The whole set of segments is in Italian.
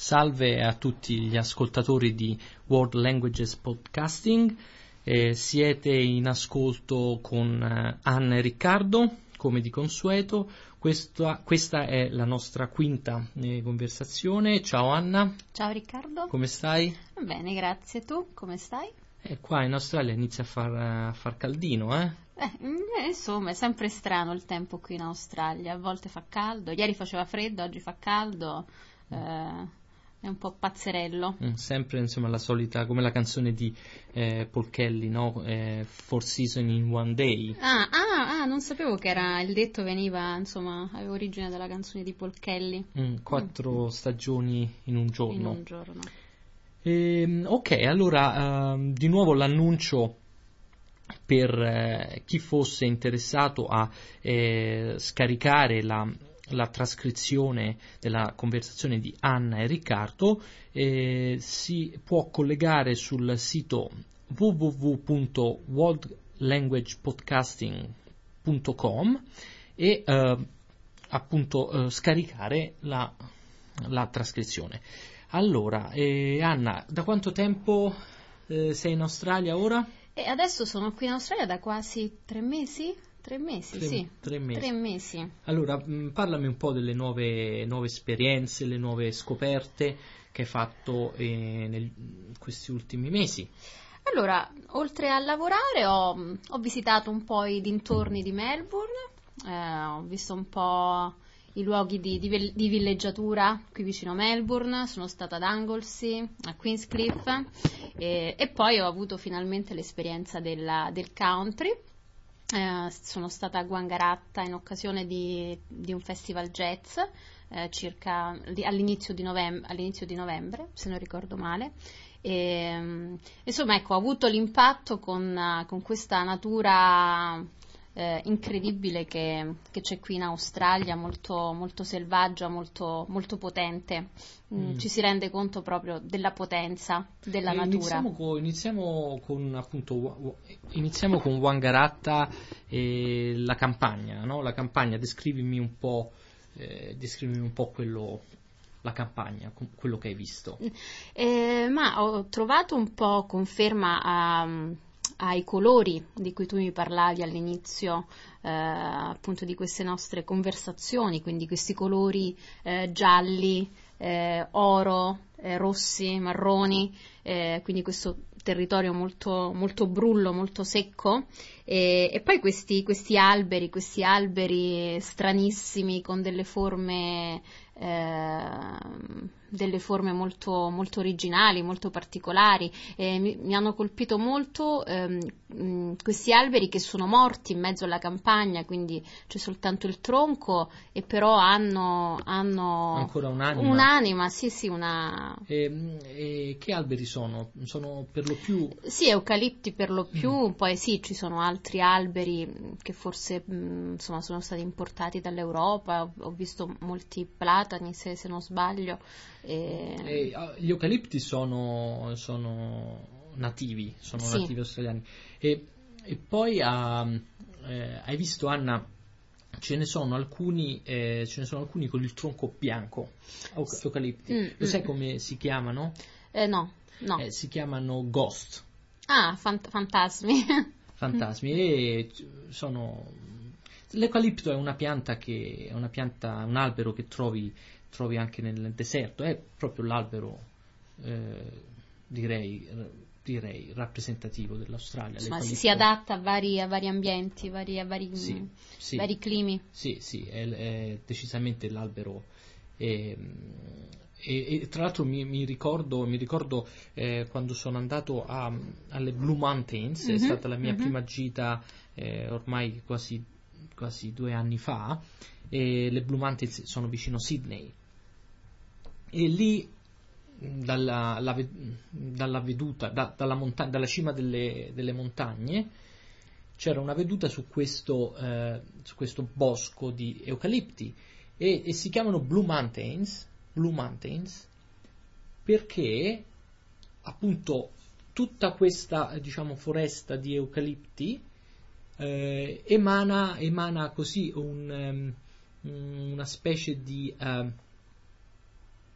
Salve a tutti gli ascoltatori di World Languages Podcasting. Eh, siete in ascolto con eh, Anna e Riccardo, come di consueto. Questa, questa è la nostra quinta eh, conversazione. Ciao Anna. Ciao Riccardo. Come stai? Bene, grazie. Tu come stai? Eh, qua in Australia inizia a far, a far caldino, eh? Eh, mm, insomma, è sempre strano il tempo qui in Australia. A volte fa caldo, ieri faceva freddo, oggi fa caldo. Eh, è un po' pazzerello. Mm, sempre insomma la solita, come la canzone di eh, Paul Kelly, no? Eh, Four Seasons in One Day. Ah, ah, ah, non sapevo che era il detto veniva, insomma, aveva origine dalla canzone di Paul Kelly. Mm, quattro mm. stagioni in un giorno. In un giorno. E, ehm, ok, allora uh, di nuovo l'annuncio per eh, chi fosse interessato a eh, scaricare la la trascrizione della conversazione di Anna e Riccardo eh, si può collegare sul sito www.worldlanguagepodcasting.com e eh, appunto eh, scaricare la, la, trascrizione. Allora, eh, Anna, da quanto tempo eh, sei in Australia ora? E adesso sono qui in Australia da quasi tre mesi. Tre mesi, tre, sì. Tre mesi. tre mesi. Allora, mh, mm, parlami un po' delle nuove, nuove, esperienze, le nuove scoperte che hai fatto eh, in questi ultimi mesi. Allora, oltre a lavorare ho, ho, visitato un po' i dintorni di Melbourne, eh, ho visto un po' i luoghi di, di, di, villeggiatura qui vicino a Melbourne, sono stata ad Anglesey, a Queenscliff e, e poi ho avuto finalmente l'esperienza della, del country eh, sono stata a Guangaratta in occasione di, di un festival jazz eh, circa all'inizio, di novem- all'inizio, di novembre, se non ricordo male. E, um, insomma, ecco, ho avuto l'impatto con, con questa natura eh, incredibile che, che, c'è qui in Australia, molto, molto selvaggia, molto, molto potente. Mm, mm. Ci si rende conto proprio della potenza della e natura. Iniziamo con, iniziamo con, appunto, iniziamo con Wangaratta e la campagna. No? La campagna, descrivimi un po', eh, descrivimi un po' quello, la campagna, quello che hai visto? Eh, ma ho trovato un po' conferma a, ai colori di cui tu mi parlavi all'inizio eh, appunto di queste nostre conversazioni, quindi questi colori eh, gialli, eh, oro, eh, rossi, marroni, eh, quindi questo territorio molto, molto brullo, molto secco. E, e poi questi, questi, alberi, questi alberi stranissimi con delle forme eh, delle forme molto, molto, originali, molto particolari. Eh, mi, mi, hanno colpito molto ehm, questi alberi che sono morti in mezzo alla campagna, quindi c'è soltanto il tronco e però hanno, hanno ancora un'anima. Un'anima, sì, sì, una. E, e che alberi sono? Sono per lo più. Sì, eucalipti per lo più, mm. poi sì, ci sono altri alberi che forse mh, insomma, sono stati importati dall'Europa. Ho, ho visto molti platani, se, se non sbaglio. E... Ah, gli eucalipti sono, sono nativi, sono sì. nativi australiani. E, e poi ha, eh, hai visto Anna, ce ne sono alcuni, eh, ce ne sono alcuni con il tronco bianco, eucalipti. Mm, Lo sai mm. come si chiamano? Eh, no, no. Eh, si chiamano ghost. Ah, fant- fantasmi. fantasmi e sono L'eucalipto è una pianta che è una pianta, un albero che trovi trovi anche nel deserto, è proprio l'albero, eh, direi, direi, rappresentativo dell'Australia. Ma si adatta a vari, a vari ambienti, vari, a vari, sì, sì. vari, climi. Sì, sì, è, è decisamente l'albero. E, e, e, tra l'altro mi, mi ricordo, mi ricordo eh, quando sono andato a, alle Blue Mountains, mm-hmm, è stata la mia mm-hmm. prima gita eh, ormai quasi, quasi, due anni fa, e le Blue Mountains sono vicino Sydney. E lì dalla, la, dalla veduta, da, dalla, monta- dalla, cima delle, delle, montagne c'era una veduta su questo, eh, su questo bosco di eucalipti e, e, si chiamano Blue Mountains, Blue Mountains perché appunto tutta questa diciamo, foresta di eucalipti eh, emana, emana, così un, um, una specie di uh,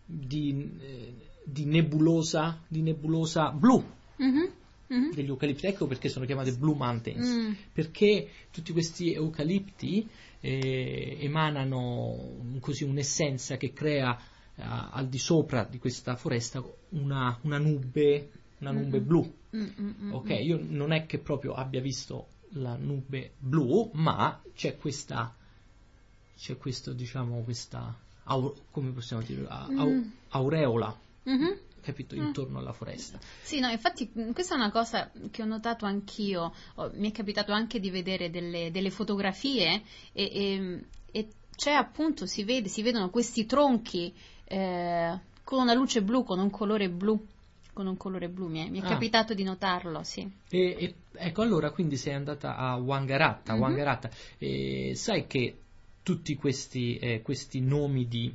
di, eh, di nebulosa, di nebulosa blu. Mhm, mhm. Degli eucalipti, ecco perché sono chiamate Blue Mountains, Mm. perché tutti questi eucalipti eh, emanano così un'essenza che crea eh, al di sopra di questa foresta una, una nube, una nube Mm-mm. blu. Mm, mm, mm, Ok, mm. io non è che proprio abbia visto la nube blu, ma c'è questa, c'è questo, diciamo, questa, au- come possiamo dire, A- au- Mm. aureola, Mhm. capito, Mm. intorno alla foresta. Sì, no, infatti mh, questa è una cosa che ho notato anch'io, Oh, mi è capitato anche di vedere delle, delle fotografie e, e- e c'è appunto, si vede, si vedono questi tronchi eh, con una luce blu, con un colore blu, con un colore blu, mi è, mi è Ah. capitato di notarlo, sì. E, e- ecco, allora quindi sei andata a Wangaratta, Mhm. Wangaratta, e sai che tutti questi, eh, questi nomi di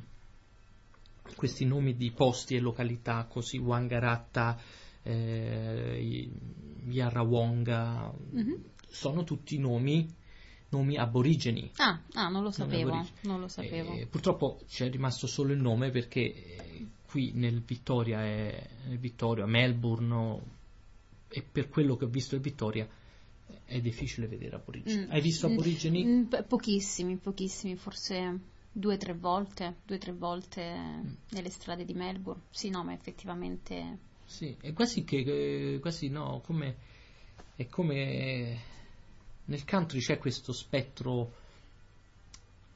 questi nomi di posti e località così Wangaratta, eh, Yarrawonga, Mhm. sono tutti nomi, nomi aborigeni. Ah, ah, non lo sapevo, non lo sapevo. Eh, purtroppo c'è rimasto solo il nome perché eh, qui nel Vittoria, è, nel Vittoria, Melbourne e per quello che ho visto in Vittoria è difficile vedere aborigeni. Mm. Hai visto Mm, aborigeni? mm, po- pochissimi, pochissimi, forse due o tre volte, due o tre volte Mm. nelle strade di Melbourne. Sì, no, ma effettivamente... Sì, è quasi che quasi no, come è come nel country c'è questo spettro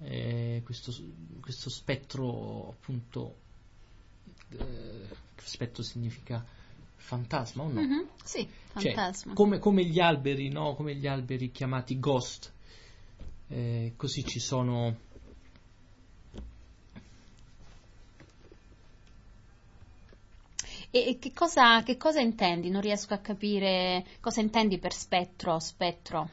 eh, questo, questo spettro appunto eh, spettro significa fantasma o no? Mhm, Sì, Cioè, fantasma. come, come gli alberi, no? Come gli alberi chiamati ghost. Eh, così ci sono. E, e che, cosa, che cosa intendi? Non riesco a capire cosa intendi per spettro, spettro.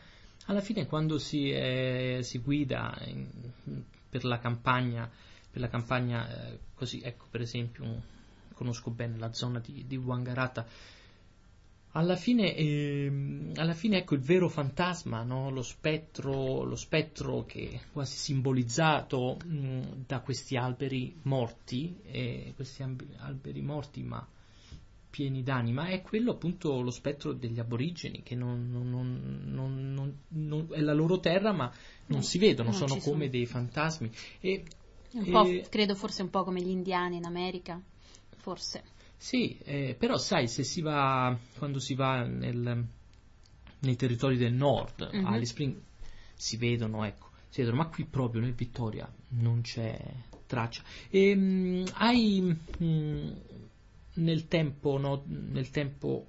Alla fine, quando si, eh, si guida in- per la campagna, per la campagna eh, così, ecco, per esempio, conosco bene la zona di, di Wangaratta. Alla fine, ehm, alla fine, ecco il vero fantasma, no? lo, spettro, lo spettro che è quasi simbolizzato mh, da questi alberi morti, e questi alberi morti ma pieni d'anima, è quello appunto lo spettro degli aborigeni, che non, non- non- è la loro terra ma non No, si vedono, sono come sono. dei fantasmi. E, Un po', e- credo forse un po' come gli indiani in America, forse. Sì, eh, però sai, se si va, quando si va nel- nei territori del nord, Mhm. a Alice Spring, si vedono, ecco, si vedono, ma qui proprio nel Vittoria non c'è traccia. E, mh, hai mh, nel tempo, no, nel tempo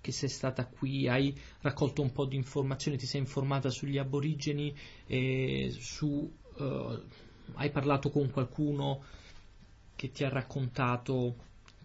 che sei stata qui, hai raccolto un po' di informazioni, ti sei informata sugli aborigeni, e su, eh, hai parlato con qualcuno che ti ha raccontato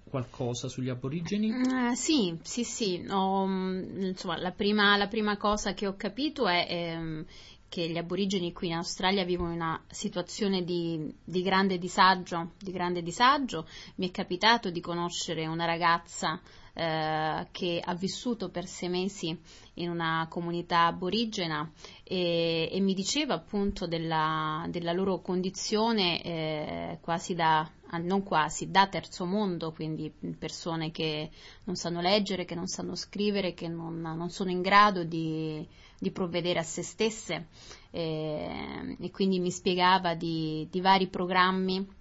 qualcosa sugli aborigeni? Eh, sì, sì, sì. mm, insomma, la prima, la prima cosa che ho capito è ehm, che gli aborigeni qui in Australia vivono una situazione di, di grande disagio, di grande disagio. Mi è capitato di conoscere una ragazza eh, che ha vissuto per sei mesi in una comunità aborigena e, e mi diceva appunto della, della loro condizione eh, quasi da, ah, non quasi, da terzo mondo, quindi persone che non sanno leggere, che non sanno scrivere, che non, non sono in grado di, di provvedere a se stesse. Eh, e quindi mi spiegava di, di vari programmi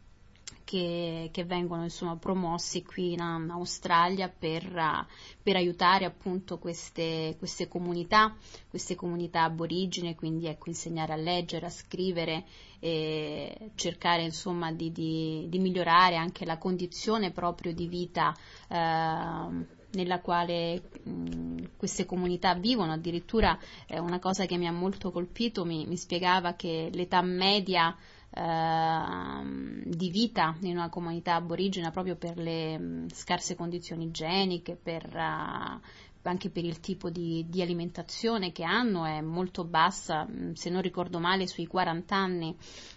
che, che vengono insomma promossi qui in, in Australia per, uh, per aiutare appunto queste, queste comunità, queste comunità aborigene, quindi ecco insegnare a leggere, a scrivere e cercare insomma di, di, di migliorare anche la condizione proprio di vita eh, nella quale mh, queste comunità vivono. Addirittura eh, una cosa che mi ha molto colpito mi, mi spiegava che l'età media di vita in una comunità aborigena proprio per le mh, scarse condizioni igieniche, per, eh, anche per il tipo di, di alimentazione che hanno è molto bassa, mh, se non ricordo male sui 40 anni,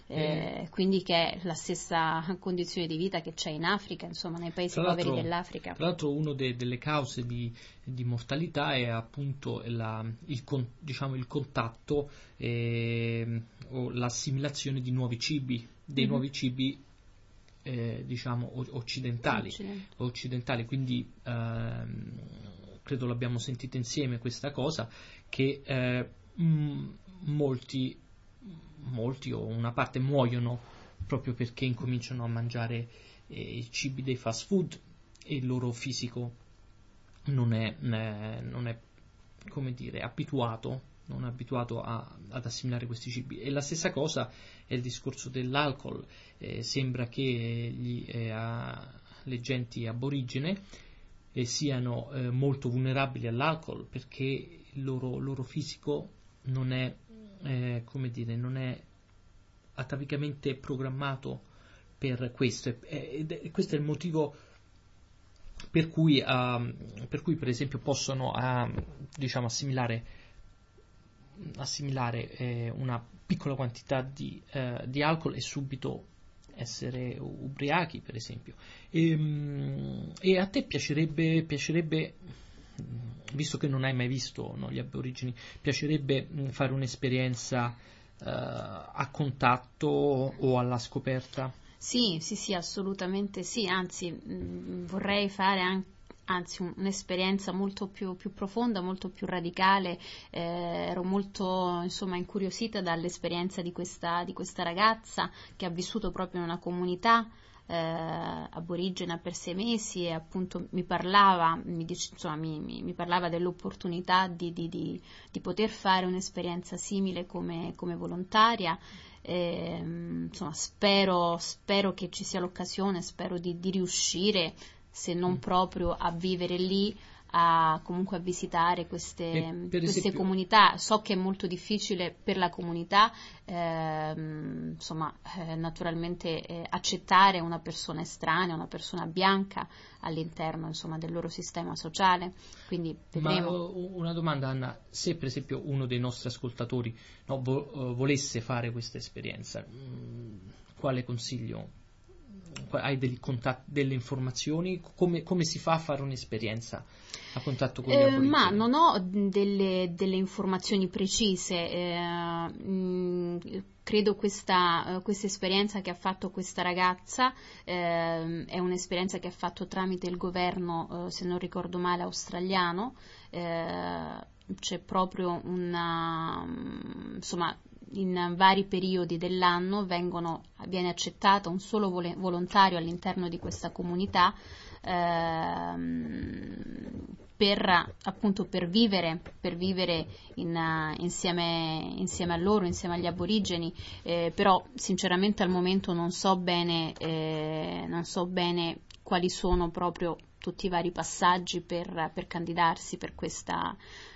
eh, quindi che è la stessa condizione di vita che c'è in Africa, insomma nei paesi poveri dell'Africa. Tra l'altro, una delle cause di, di mortalità è appunto la- il, con- diciamo, il contatto ehm, o l'assimilazione di nuovi cibi, dei Mhm. nuovi cibi eh, diciamo occidentali, occidentali, quindi ehm, credo l'abbiamo sentita insieme questa cosa che eh, m- molti, molti o una parte muoiono proprio perché incominciano a mangiare eh, i cibi dei fast food e il loro fisico non è, non è come dire, abituato non abituato a, ad assimilare questi cibi. E la stessa cosa è il discorso dell'alcol. Eh, sembra che gli, eh, a, le genti aborigene eh, siano eh, molto vulnerabili all'alcol perché il loro, loro fisico non è, eh, dire, non è atavicamente programmato per questo. E, questo è il motivo per cui, uh, per, cui per esempio possono uh, diciamo, assimilare assimilare eh, una piccola quantità di, eh, di, alcol e subito essere ubriachi, per esempio. E, ehm, e a te piacerebbe, piacerebbe, visto che non hai mai visto no, gli aborigeni, piacerebbe fare un'esperienza eh, a contatto o alla scoperta? Sì, sì, sì, assolutamente sì, anzi mh, vorrei fare anche anzi un'esperienza molto più, più, profonda, molto più radicale, eh, ero molto insomma, incuriosita dall'esperienza di questa, di questa, ragazza che ha vissuto proprio in una comunità eh, aborigena per sei mesi e appunto mi parlava, mi, insomma, mi, mi parlava dell'opportunità di, di, di, poter fare un'esperienza simile come, come volontaria. Eh, insomma, spero, spero, che ci sia l'occasione, spero di riuscire se non mm. proprio a vivere lì, a comunque a visitare queste, queste esempio, comunità. So che è molto difficile per la comunità, ehm, insomma, eh, naturalmente eh, accettare una persona estranea, una persona bianca all'interno insomma, del loro sistema sociale. Quindi vedremo. Ma una domanda, Anna, se per esempio uno dei nostri ascoltatori no, vo- eh, volesse fare questa esperienza, mh, mm, quale consiglio hai contatti, delle informazioni? Come, come, si fa a fare un'esperienza a contatto con gli eh, Ma non ho delle, delle informazioni precise. Eh, mh, mm, credo questa, uh, questa, esperienza che ha fatto questa ragazza eh, è un'esperienza che ha fatto tramite il governo, uh, se non ricordo male, australiano. Eh, c'è proprio una, insomma, in vari periodi dell'anno vengono, viene accettato un solo vol- volontario all'interno di questa comunità ehm, per, appunto, per vivere, per vivere in, uh, insieme, insieme, a loro, insieme agli aborigeni, eh, però sinceramente al momento non so bene, eh, non so bene quali sono proprio tutti i vari passaggi per, per candidarsi per questa,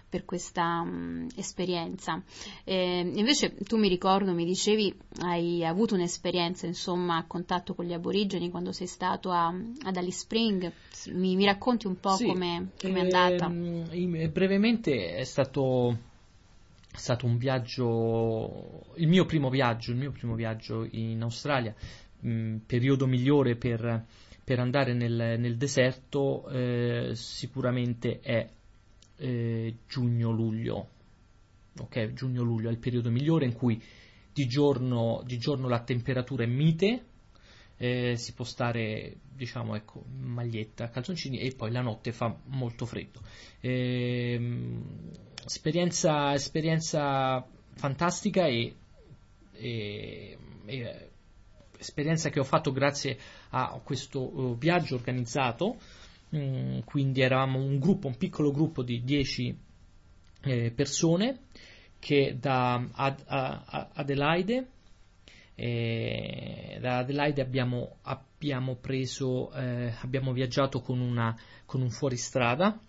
per questa um, esperienza. Eh, invece tu mi ricordo, mi dicevi, hai avuto un'esperienza insomma a contatto con gli aborigeni quando sei stato a, ad Alice Spring, mi, mi, racconti un po' sì, come è andata? Eh, brevemente è stato è stato un viaggio, il mio primo viaggio, il mio primo viaggio in Australia, mh, mm, periodo migliore per, per andare nel, nel deserto eh, sicuramente è eh, giugno-luglio. Ok, giugno-luglio è il periodo migliore in cui di giorno, di giorno la temperatura è mite, eh, si può stare, diciamo, ecco, maglietta, calzoncini e poi la notte fa molto freddo. Eh, esperienza, esperienza fantastica e, e, e, esperienza che ho fatto grazie a questo uh, viaggio organizzato. Mm, quindi eravamo un gruppo, un piccolo gruppo di 10 eh, persone che da Ad, a, Adelaide, eh, da Adelaide abbiamo, abbiamo, preso, eh, abbiamo viaggiato con, una, con un fuoristrada,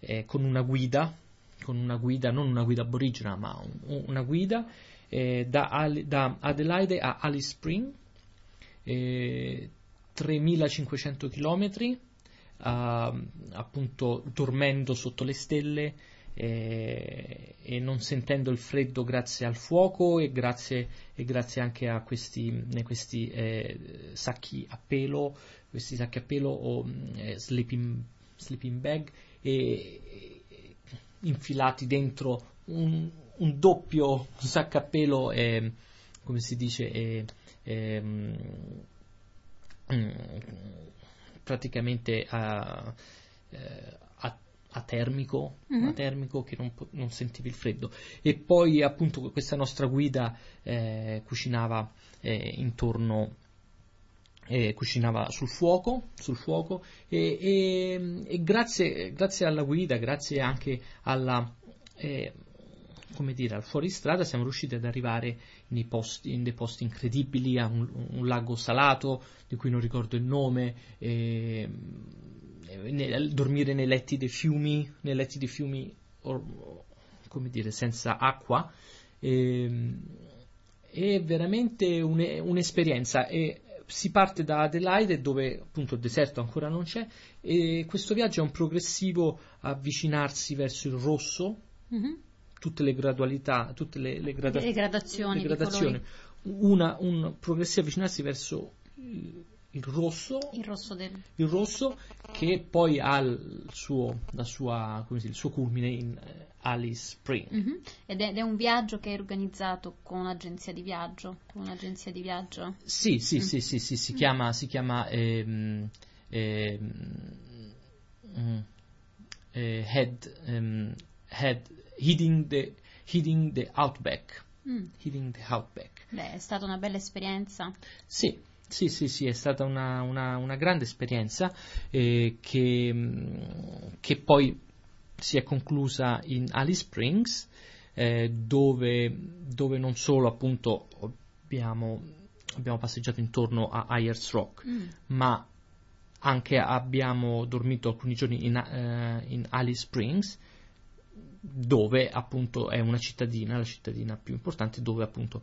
eh, con una guida, con una guida, non una guida aborigena, ma un, una guida eh, da, da, Adelaide a Alice Spring, 3500 eh, km uh, appunto dormendo sotto le stelle e, eh, e, non sentendo il freddo grazie al fuoco e grazie, e grazie anche a questi, questi eh, sacchi a pelo, questi sacchi a pelo o eh, sleeping, sleeping, bag e, infilati dentro un, un, doppio sacco a pelo, come si dice, mm, praticamente a, eh, a, a termico, Mhm. a termico che non, non sentivi il freddo. E poi appunto questa nostra guida eh, cucinava eh, intorno eh, cucinava sul fuoco, sul fuoco e, e- e grazie, grazie alla guida, grazie anche alla, eh, come dire, al fuoristrada siamo riusciti ad arrivare posti, in dei posti incredibili, a un, un lago salato di cui non ricordo il nome, e, e ne- dormire nei letti dei fiumi, nei letti dei fiumi, or- come dire, senza acqua. E, è veramente un- un'esperienza e si parte da Adelaide dove appunto il deserto ancora non c'è e questo viaggio è un progressivo avvicinarsi verso il rosso Mhm. Tutte le gradualità tutte le, le grada- Le gradazioni le gradazioni. Una- un progressivo avvicinarsi verso il, il rosso Il rosso del... il rosso che poi ha il suo, sua, come si dice, il suo culmine in eh, Alice Spring Mhm. Ed è, ed è un viaggio che è organizzato con un'agenzia di viaggio. Con un'agenzia di viaggio. Sì, sì, Mm. sì, sì, sì, si chiama, si chiama ehm, ehm, mm, eh, head, ehm, head, Heading the, Heading the Outback. Mm. Heading the Outback. Beh, è stata una bella esperienza. Sì, sì, sì, sì, è stata una, una- una grande esperienza eh, che, mm, che poi si è conclusa in Alice Springs, eh, dove, dove non solo appunto abbiamo, abbiamo passeggiato intorno a Ayers Rock, Mm. ma anche abbiamo dormito alcuni giorni in, eh, in Alice Springs, dove appunto è una cittadina, la cittadina più importante, dove appunto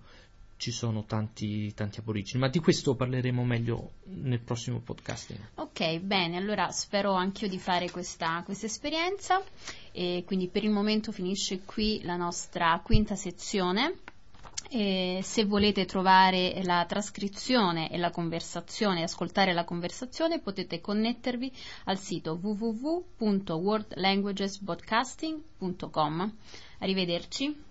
ci sono tanti, tanti aborigeni. Ma di questo parleremo meglio nel prossimo podcasting. Ok, bene, allora spero anch'io di fare questa, questa esperienza e quindi per il momento finisce qui la nostra quinta sezione. E se volete trovare la trascrizione e la conversazione, ascoltare la conversazione, potete connettervi al sito www.worldlanguagespodcasting.com. Arrivederci.